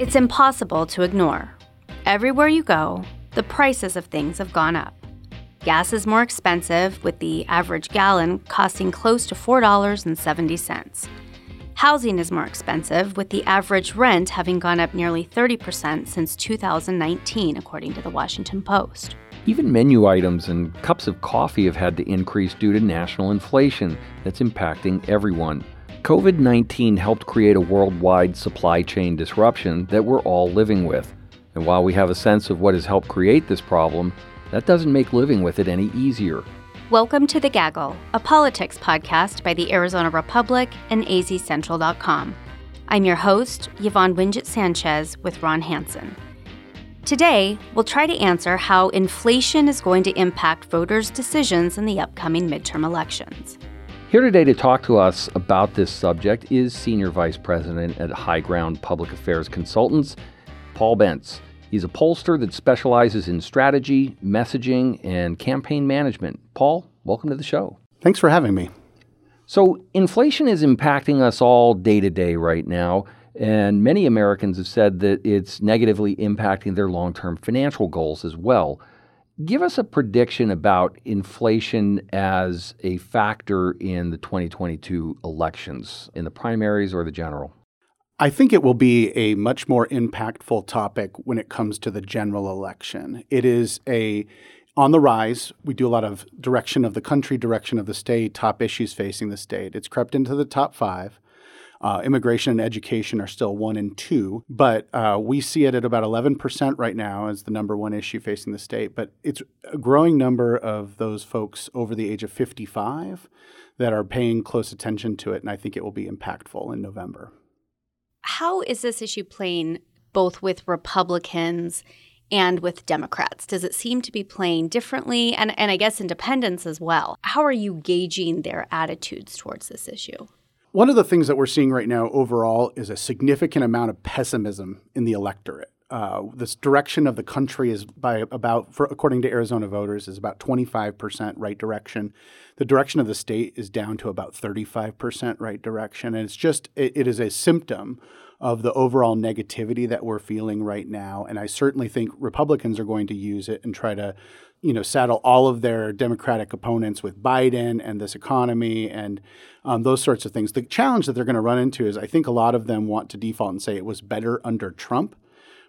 It's impossible to ignore. Everywhere you go, the prices of things have gone up. Gas is more expensive, with the average gallon costing close to $4.70. Housing is more expensive, with the average rent having gone up nearly 30% since 2019, according to the Washington Post. Even menu items and cups of coffee have had to increase due to national inflation that's impacting everyone. COVID 19 helped create a worldwide supply chain disruption that we're all living with. And while we have a sense of what has helped create this problem, that doesn't make living with it any easier. Welcome to The Gaggle, a politics podcast by the Arizona Republic and azcentral.com. I'm your host, Yvonne Wingett Sanchez with Ron Hansen. Today, we'll try to answer how inflation is going to impact voters' decisions in the upcoming midterm elections. Here today to talk to us about this subject is Senior Vice President at High Ground Public Affairs Consultants, Paul Bentz. He's a pollster that specializes in strategy, messaging, and campaign management. Paul, welcome to the show. Thanks for having me. So, inflation is impacting us all day to day right now, and many Americans have said that it's negatively impacting their long term financial goals as well. Give us a prediction about inflation as a factor in the 2022 elections, in the primaries or the general. I think it will be a much more impactful topic when it comes to the general election. It is a on the rise. We do a lot of direction of the country, direction of the state, top issues facing the state. It's crept into the top five. Uh, immigration and education are still one and two, but uh, we see it at about 11% right now as the number one issue facing the state. But it's a growing number of those folks over the age of 55 that are paying close attention to it, and I think it will be impactful in November. How is this issue playing both with Republicans and with Democrats? Does it seem to be playing differently? And, and I guess independents as well. How are you gauging their attitudes towards this issue? One of the things that we're seeing right now overall is a significant amount of pessimism in the electorate. Uh, this direction of the country is by about, for, according to Arizona voters, is about 25% right direction. The direction of the state is down to about 35% right direction. And it's just, it, it is a symptom of the overall negativity that we're feeling right now. And I certainly think Republicans are going to use it and try to you know, saddle all of their Democratic opponents with Biden and this economy and um, those sorts of things. The challenge that they're going to run into is I think a lot of them want to default and say it was better under Trump,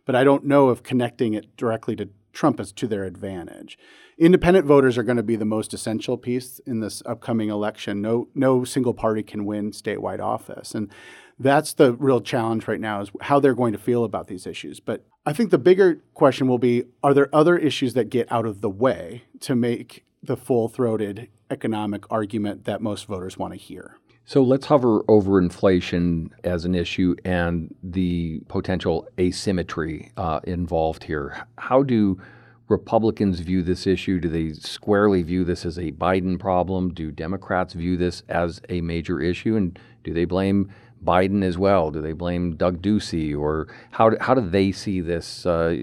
but I don't know if connecting it directly to Trump is to their advantage. Independent voters are going to be the most essential piece in this upcoming election. No, no single party can win statewide office, and that's the real challenge right now is how they're going to feel about these issues. But I think the bigger question will be are there other issues that get out of the way to make the full throated economic argument that most voters want to hear? So let's hover over inflation as an issue and the potential asymmetry uh, involved here. How do Republicans view this issue? Do they squarely view this as a Biden problem? Do Democrats view this as a major issue? And do they blame Biden as well? Do they blame Doug Ducey, or how do, how do they see this uh,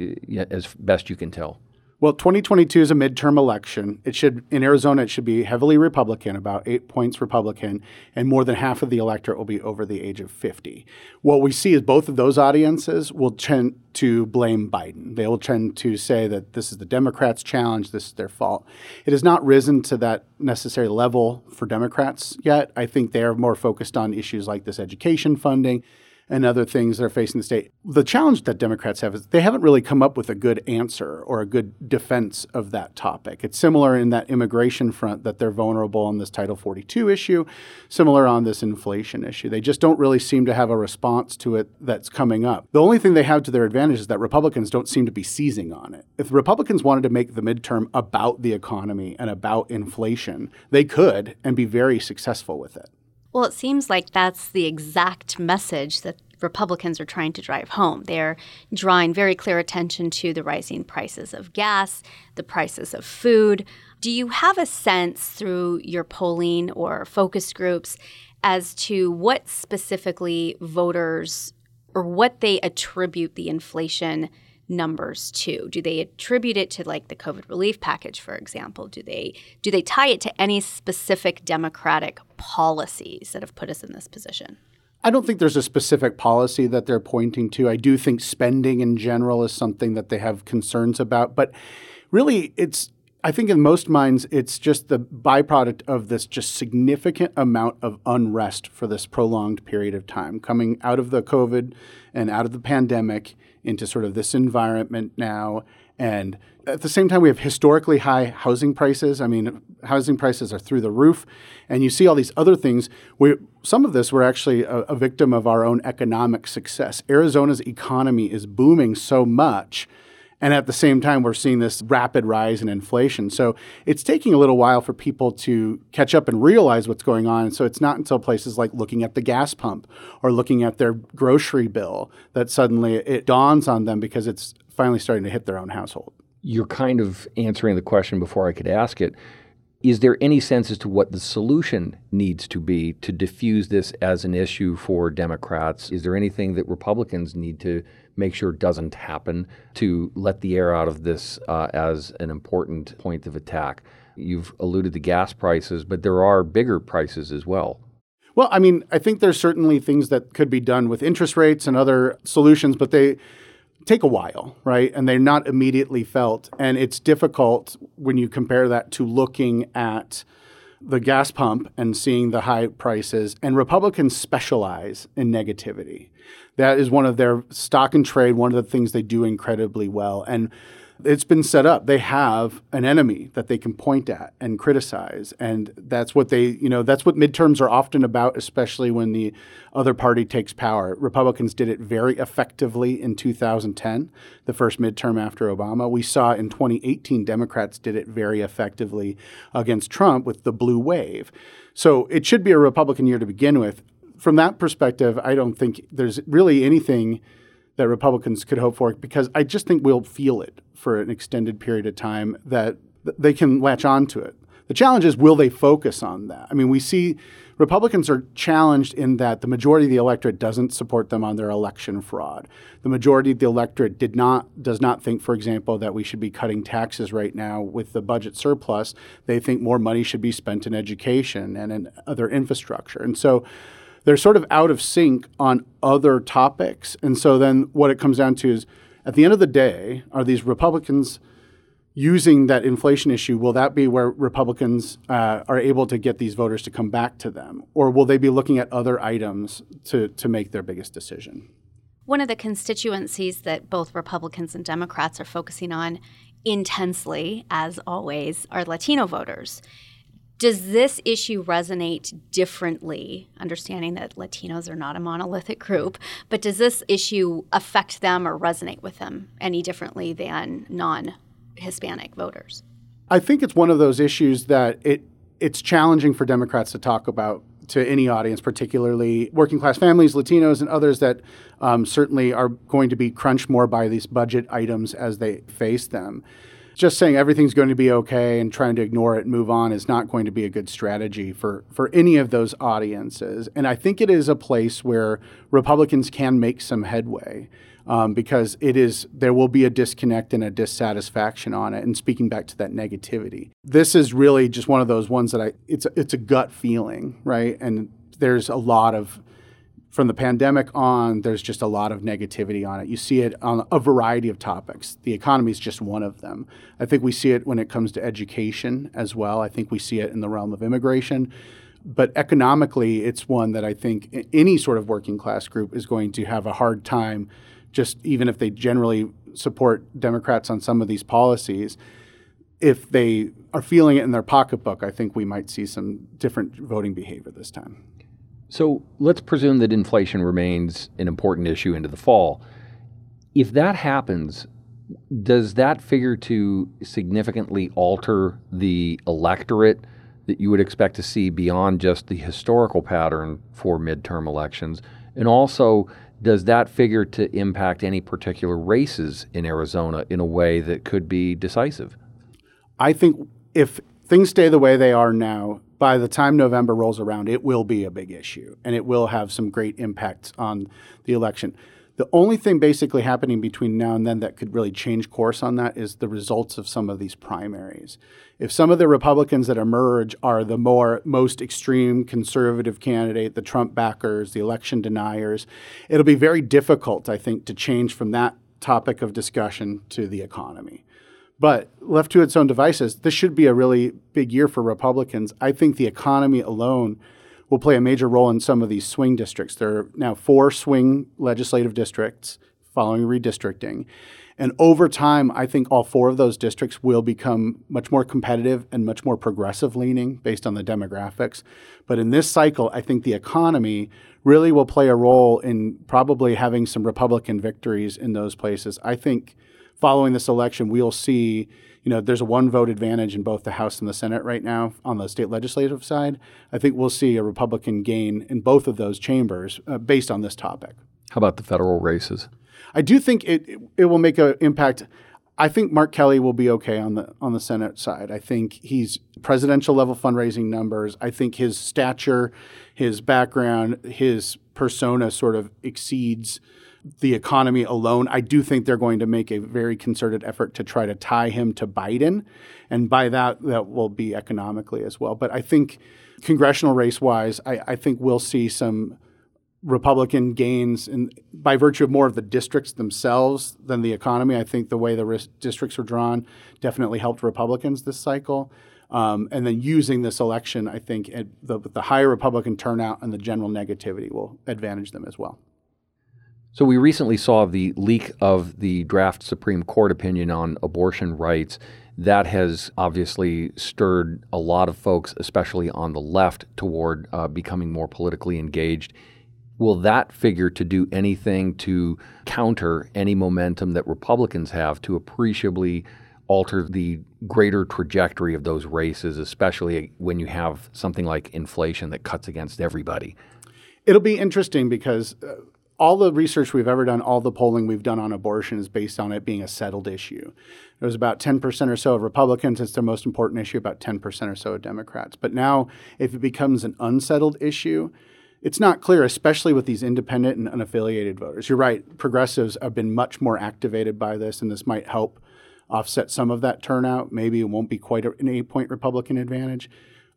as best you can tell? Well, 2022 is a midterm election. It should in Arizona it should be heavily Republican, about 8 points Republican, and more than half of the electorate will be over the age of 50. What we see is both of those audiences will tend to blame Biden. They will tend to say that this is the Democrats' challenge, this is their fault. It has not risen to that necessary level for Democrats yet. I think they are more focused on issues like this education funding and other things that are facing the state. The challenge that Democrats have is they haven't really come up with a good answer or a good defense of that topic. It's similar in that immigration front that they're vulnerable on this Title 42 issue, similar on this inflation issue. They just don't really seem to have a response to it that's coming up. The only thing they have to their advantage is that Republicans don't seem to be seizing on it. If Republicans wanted to make the midterm about the economy and about inflation, they could and be very successful with it. Well, it seems like that's the exact message that Republicans are trying to drive home. They're drawing very clear attention to the rising prices of gas, the prices of food. Do you have a sense through your polling or focus groups as to what specifically voters or what they attribute the inflation numbers to? Do they attribute it to like the COVID relief package, for example? Do they do they tie it to any specific democratic policies that have put us in this position? I don't think there's a specific policy that they're pointing to. I do think spending in general is something that they have concerns about, but really it's I think in most minds it's just the byproduct of this just significant amount of unrest for this prolonged period of time coming out of the COVID and out of the pandemic into sort of this environment now and at the same time, we have historically high housing prices. I mean, housing prices are through the roof. And you see all these other things. We, some of this, we're actually a, a victim of our own economic success. Arizona's economy is booming so much. And at the same time, we're seeing this rapid rise in inflation. So it's taking a little while for people to catch up and realize what's going on. so it's not until places like looking at the gas pump or looking at their grocery bill that suddenly it dawns on them because it's finally starting to hit their own household. You're kind of answering the question before I could ask it. Is there any sense as to what the solution needs to be to diffuse this as an issue for Democrats? Is there anything that Republicans need to make sure it doesn't happen to let the air out of this uh, as an important point of attack? You've alluded to gas prices, but there are bigger prices as well. Well, I mean, I think there's certainly things that could be done with interest rates and other solutions, but they take a while, right? And they're not immediately felt. And it's difficult when you compare that to looking at the gas pump and seeing the high prices. And Republicans specialize in negativity. That is one of their stock and trade, one of the things they do incredibly well. And it's been set up. They have an enemy that they can point at and criticize, and that's what they, you know, that's what midterms are often about, especially when the other party takes power. Republicans did it very effectively in 2010, the first midterm after Obama. We saw in 2018 Democrats did it very effectively against Trump with the blue wave. So it should be a Republican year to begin with. From that perspective, I don't think there's really anything that Republicans could hope for because I just think we'll feel it for an extended period of time that they can latch on to it. The challenge is will they focus on that? I mean, we see Republicans are challenged in that the majority of the electorate doesn't support them on their election fraud. The majority of the electorate did not does not think, for example, that we should be cutting taxes right now with the budget surplus. They think more money should be spent in education and in other infrastructure. And so they're sort of out of sync on other topics. And so then what it comes down to is at the end of the day, are these Republicans using that inflation issue? Will that be where Republicans uh, are able to get these voters to come back to them? Or will they be looking at other items to, to make their biggest decision? One of the constituencies that both Republicans and Democrats are focusing on intensely, as always, are Latino voters. Does this issue resonate differently, understanding that Latinos are not a monolithic group, but does this issue affect them or resonate with them any differently than non Hispanic voters? I think it's one of those issues that it it's challenging for Democrats to talk about to any audience, particularly working class families, Latinos, and others that um, certainly are going to be crunched more by these budget items as they face them just saying everything's going to be okay and trying to ignore it and move on is not going to be a good strategy for, for any of those audiences. And I think it is a place where Republicans can make some headway. Um, because it is there will be a disconnect and a dissatisfaction on it. And speaking back to that negativity, this is really just one of those ones that I it's it's a gut feeling, right? And there's a lot of from the pandemic on, there's just a lot of negativity on it. You see it on a variety of topics. The economy is just one of them. I think we see it when it comes to education as well. I think we see it in the realm of immigration. But economically, it's one that I think any sort of working class group is going to have a hard time, just even if they generally support Democrats on some of these policies. If they are feeling it in their pocketbook, I think we might see some different voting behavior this time. So let's presume that inflation remains an important issue into the fall. If that happens, does that figure to significantly alter the electorate that you would expect to see beyond just the historical pattern for midterm elections? And also, does that figure to impact any particular races in Arizona in a way that could be decisive? I think if things stay the way they are now, by the time November rolls around, it will be a big issue and it will have some great impacts on the election. The only thing basically happening between now and then that could really change course on that is the results of some of these primaries. If some of the Republicans that emerge are the more most extreme conservative candidate, the Trump backers, the election deniers, it'll be very difficult, I think, to change from that topic of discussion to the economy. But left to its own devices, this should be a really big year for Republicans. I think the economy alone will play a major role in some of these swing districts. There are now four swing legislative districts following redistricting. And over time, I think all four of those districts will become much more competitive and much more progressive leaning based on the demographics. But in this cycle, I think the economy really will play a role in probably having some Republican victories in those places. I think following this election, we'll see you know, there's a one vote advantage in both the House and the Senate right now on the state legislative side. I think we'll see a Republican gain in both of those chambers uh, based on this topic. How about the federal races? I do think it it, will make an impact. I think Mark Kelly will be okay on the on the Senate side. I think he's presidential level fundraising numbers. I think his stature, his background, his persona sort of exceeds the economy alone, I do think they're going to make a very concerted effort to try to tie him to Biden. And by that, that will be economically as well. But I think congressional race wise, I, I think we'll see some Republican gains in, by virtue of more of the districts themselves than the economy. I think the way the districts were drawn definitely helped Republicans this cycle. Um, and then using this election, I think the, the higher Republican turnout and the general negativity will advantage them as well. So, we recently saw the leak of the draft Supreme Court opinion on abortion rights. That has obviously stirred a lot of folks, especially on the left, toward uh, becoming more politically engaged. Will that figure to do anything to counter any momentum that Republicans have to appreciably alter the greater trajectory of those races, especially when you have something like inflation that cuts against everybody? It'll be interesting because uh, all the research we've ever done, all the polling we've done on abortion is based on it being a settled issue. It was about 10% or so of Republicans, it's their most important issue, about 10% or so of Democrats. But now, if it becomes an unsettled issue, it's not clear, especially with these independent and unaffiliated voters. You're right, progressives have been much more activated by this, and this might help offset some of that turnout. Maybe it won't be quite an eight point Republican advantage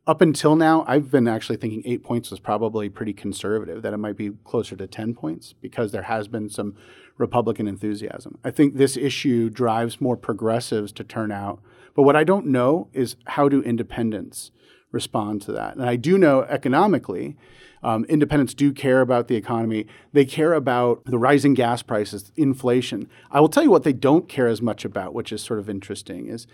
up until now, I've been actually thinking eight points was probably pretty conservative, that it might be closer to 10 points because there has been some Republican enthusiasm. I think this issue drives more progressives to turn out. But what I don't know is how do independents respond to that? And I do know economically, um, independents do care about the economy. They care about the rising gas prices, inflation. I will tell you what they don't care as much about, which is sort of interesting, is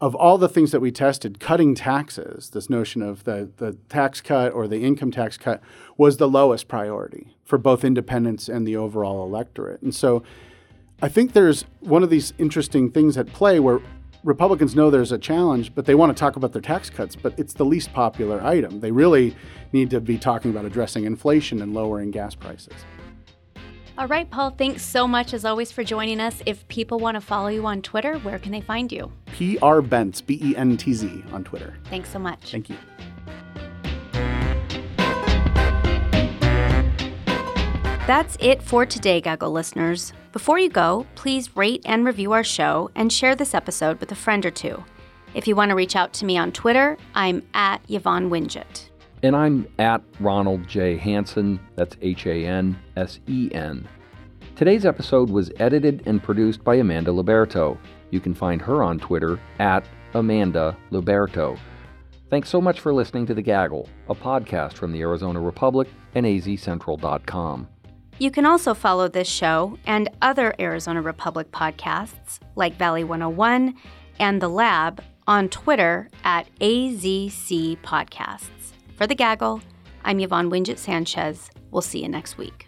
of all the things that we tested, cutting taxes, this notion of the, the tax cut or the income tax cut, was the lowest priority for both independents and the overall electorate. And so I think there's one of these interesting things at play where Republicans know there's a challenge, but they want to talk about their tax cuts, but it's the least popular item. They really need to be talking about addressing inflation and lowering gas prices. All right, Paul, thanks so much as always for joining us. If people want to follow you on Twitter, where can they find you? PR Bentz, B E N T Z on Twitter. Thanks so much. Thank you. That's it for today, Gaggle listeners. Before you go, please rate and review our show and share this episode with a friend or two. If you want to reach out to me on Twitter, I'm at Yvonne Wingett. And I'm at Ronald J. Hansen. That's H A N S E N. Today's episode was edited and produced by Amanda Luberto. You can find her on Twitter at Amanda Luberto. Thanks so much for listening to The Gaggle, a podcast from the Arizona Republic and azcentral.com. You can also follow this show and other Arizona Republic podcasts like Valley 101 and The Lab on Twitter at AZC Podcasts. For The Gaggle, I'm Yvonne Wingett Sanchez. We'll see you next week.